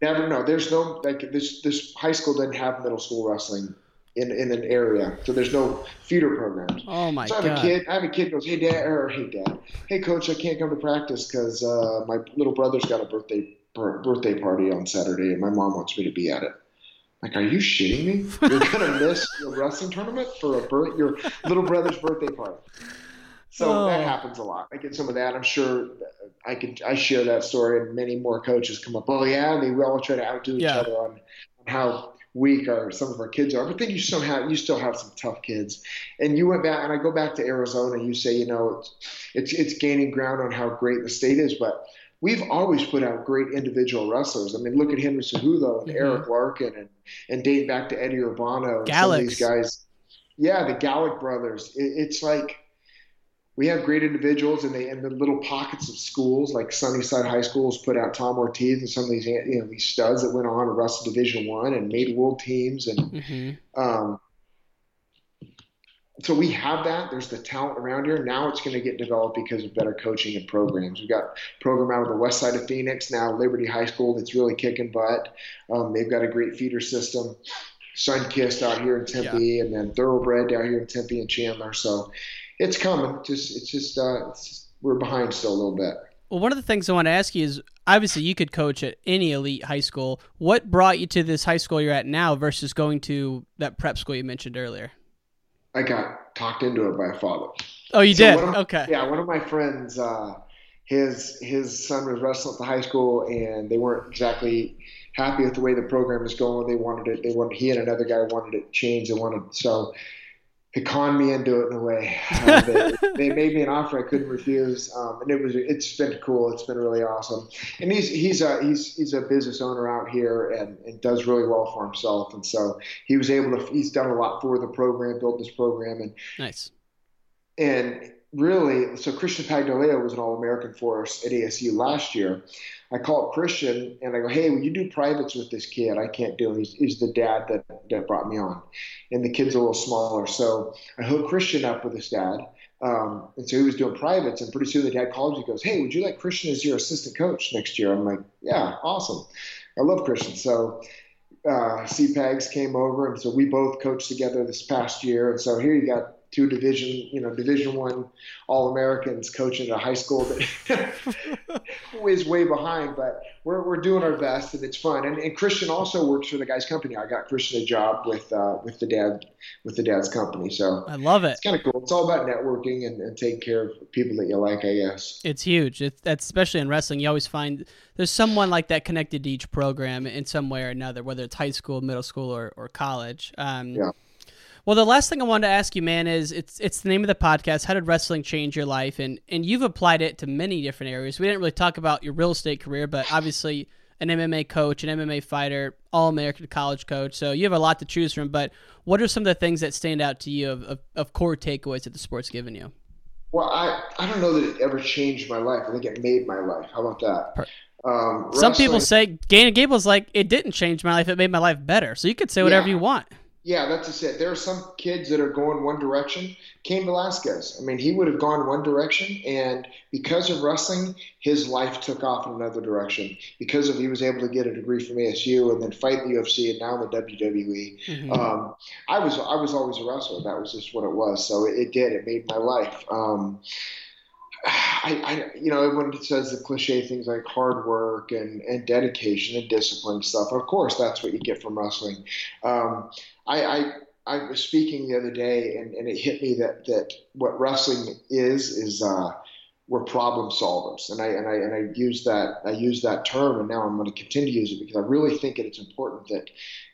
[SPEAKER 2] never know. There's no like this this high school doesn't have middle school wrestling in in an area, so there's no feeder programs.
[SPEAKER 1] Oh my
[SPEAKER 2] So I have
[SPEAKER 1] god.
[SPEAKER 2] a kid. I have a kid goes, hey dad, or hey dad, hey coach, I can't come to practice because uh, my little brother's got a birthday birthday party on Saturday, and my mom wants me to be at it. Like, are you shitting me? You're gonna miss your wrestling tournament for a birth, your little brother's birthday party. So
[SPEAKER 1] Oh.
[SPEAKER 2] that happens a lot. I get some of that. I'm sure I can. I share that story, and many more coaches come up. Oh yeah, and they all try to outdo each
[SPEAKER 1] Yeah.
[SPEAKER 2] other on, on how weak our some of our kids are. But then you still have you still have some tough kids. And you went back, and I go back to Arizona. You say, you know, it's it's, it's gaining ground on how great the state is, but we've always put out great individual wrestlers. I mean, look at Henry Cejudo and
[SPEAKER 1] Mhm.
[SPEAKER 2] Eric Larkin, and and dating back to Eddie Urbano and some of these guys. Yeah, the Gallic brothers. It, it's like we have great individuals, and they and the little pockets of schools like Sunnyside High Schools put out Tom Ortiz and some of these you know these studs that went on to wrestle Division One and made world teams, and
[SPEAKER 1] hmm
[SPEAKER 2] um, so we have that. There's the talent around here. Now it's going to get developed because of better coaching and programs. We've got a program out of the west side of Phoenix now, Liberty High School, that's really kicking butt. Um, they've got a great feeder system. Sunkist out here in Tempe, and then Thoroughbred down here in Tempe and Chandler. So it's coming. Just it's just, uh, it's just we're behind still a little bit.
[SPEAKER 1] Well, one of the things I want to ask you is obviously you could coach at any elite high school. What brought you to this high school you're at now versus going to that prep school you mentioned earlier?
[SPEAKER 2] I got talked into it by a father.
[SPEAKER 1] Oh, you
[SPEAKER 2] So
[SPEAKER 1] did?
[SPEAKER 2] of-
[SPEAKER 1] okay.
[SPEAKER 2] Yeah, one of my friends, uh, his his son was wrestling at the high school, and they weren't exactly happy with the way the program was going. They wanted it. They wanted he and another guy wanted it changed. They wanted so. It conned me into it in a way. Uh, they, they made me an offer I couldn't refuse, um, and it was it's been cool. It's been really awesome. And he's he's a he's he's a business owner out here and, and does really well for himself. And so he was able to. He's done a lot for the program, built this program, and
[SPEAKER 1] Nice.
[SPEAKER 2] and really, so Christian Pagdilao was an All American for us at ASU last year. I call up Christian and I go, hey, will you do privates with this kid? I can't do it. He's, he's the dad that, that brought me on. And the kid's a little smaller. So I hooked Christian up with his dad. Um, and so he was doing privates. And pretty soon the dad calls me, goes, hey, would you like Christian as your assistant coach next year? I'm like, yeah, awesome. I love Christian. So uh, CPAGs came over, and so we both coached together this past year. And so here you got two division, you know, Division One All Americans coaching at a high school that is way behind, but we're, we're doing our best, and it's fun. And, and Christian also works for the guy's company. I got Christian a job with uh, with the dad with the dad's company, so
[SPEAKER 1] I love it.
[SPEAKER 2] it's kind of cool. It's all about networking and, and taking care of people that you like, I guess.
[SPEAKER 1] It's huge. It's that's especially in wrestling. You always find there's someone like that connected to each program in some way or another, whether it's high school, middle school, or, or college. Um,
[SPEAKER 2] Yeah.
[SPEAKER 1] Well, the last thing I wanted to ask you, man, is it's it's the name of the podcast. How did wrestling change your life? And and you've applied it to many different areas. We didn't really talk about your real estate career, but obviously an MMA coach, an MMA fighter, all American college coach. So you have a lot to choose from. But what are some of the things that stand out to you of, of, of core takeaways that the sport's given you?
[SPEAKER 2] Well, I, I don't know that it ever changed my life. I think it made my life. How about that? Um,
[SPEAKER 1] Some people say Gain and Gable's like it didn't change my life; it made my life better. So you could say whatever
[SPEAKER 2] Yeah.
[SPEAKER 1] you want.
[SPEAKER 2] Yeah, that's just it. There are some kids that are going one direction. Cain Velasquez, I mean, he would have gone one direction, and because of wrestling, his life took off in another direction. Because of he was able to get a degree from ASU and then fight in the UFC and now in the WWE.
[SPEAKER 1] Mhm.
[SPEAKER 2] Um, I was I was always a wrestler. That was just what it was. So it, it did. It made my life. Um, I, I, you know, everyone says the cliche things like hard work and, and dedication and discipline and stuff. Of course, that's what you get from wrestling. Um, I, I, I was speaking the other day, and, and it hit me that, that what wrestling is is uh, we're problem solvers, and I and I and I use that I use that term, and now I'm going to continue to use it because I really think that it's important that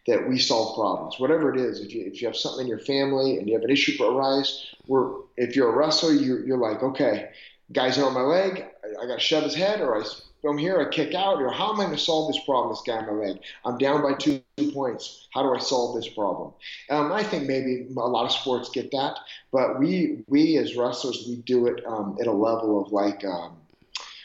[SPEAKER 2] that we solve problems, whatever it is. If you if you have something in your family and you have an issue arise, we're if you're a wrestler, you're you're like okay guy's on my leg, I, I got to shove his head, or I from here I kick out, or how am I going to solve this problem? This guy on my leg, I'm down by two points. How do I solve this problem? Um, I think maybe a lot of sports get that, but we we as wrestlers we do it um, at a level of like um,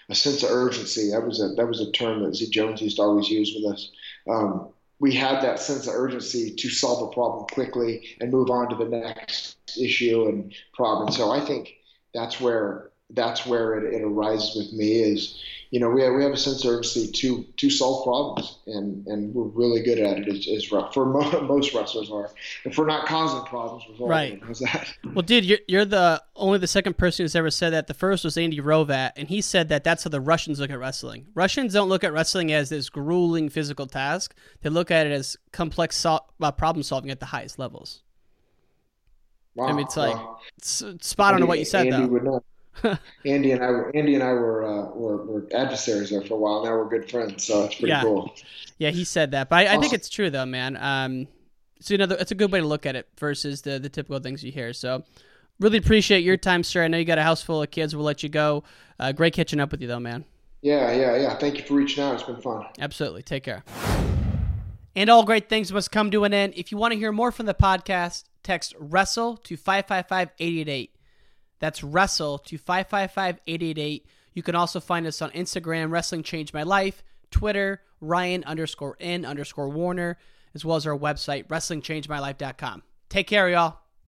[SPEAKER 2] a sense of urgency. That was a that was a term that Zeke Jones used to always use with us. Um, we had that sense of urgency to solve a problem quickly and move on to the next issue and problem. So I think that's where that's where it, it arises with me is you know we have, we have a sense of urgency to to solve problems and and we're really good at it as, as for mo- most wrestlers are if we're not causing problems we're
[SPEAKER 1] Right. Well, dude, you're, you're the only the second person who's ever said that. The first was Andy Hrovat, and he said that that's how the Russians look at wrestling. Russians don't look at wrestling as this grueling physical task. They look at it as complex sol- uh, problem solving at the highest levels.
[SPEAKER 2] wow,
[SPEAKER 1] I mean, it's like
[SPEAKER 2] wow.
[SPEAKER 1] spot on to what you said,
[SPEAKER 2] Andy
[SPEAKER 1] though.
[SPEAKER 2] Andy and I were Andy and I were, uh, were were adversaries there for a while. Now we're good friends, so it's pretty
[SPEAKER 1] Yeah.
[SPEAKER 2] cool.
[SPEAKER 1] Yeah, he said that, but I, I think it's true though, man. Um, so you know, it's a good way to look at it versus the the typical things you hear. So, really appreciate your time, sir. I know you got a house full of kids. We'll let you go. Uh, great catching up with you, though, man.
[SPEAKER 2] Yeah, yeah, yeah. Thank you for reaching out. It's been fun.
[SPEAKER 1] Absolutely. Take care. And all great things must come to an end. If you want to hear more from the podcast, text WRESTLE to 555 888. That's WRESTLE to 555 888. You can also find us on Instagram, Wrestling Changed My Life, Twitter, Ryan underscore N underscore Warner, as well as our website, WrestlingChangedMyLife.com. Take care, y'all.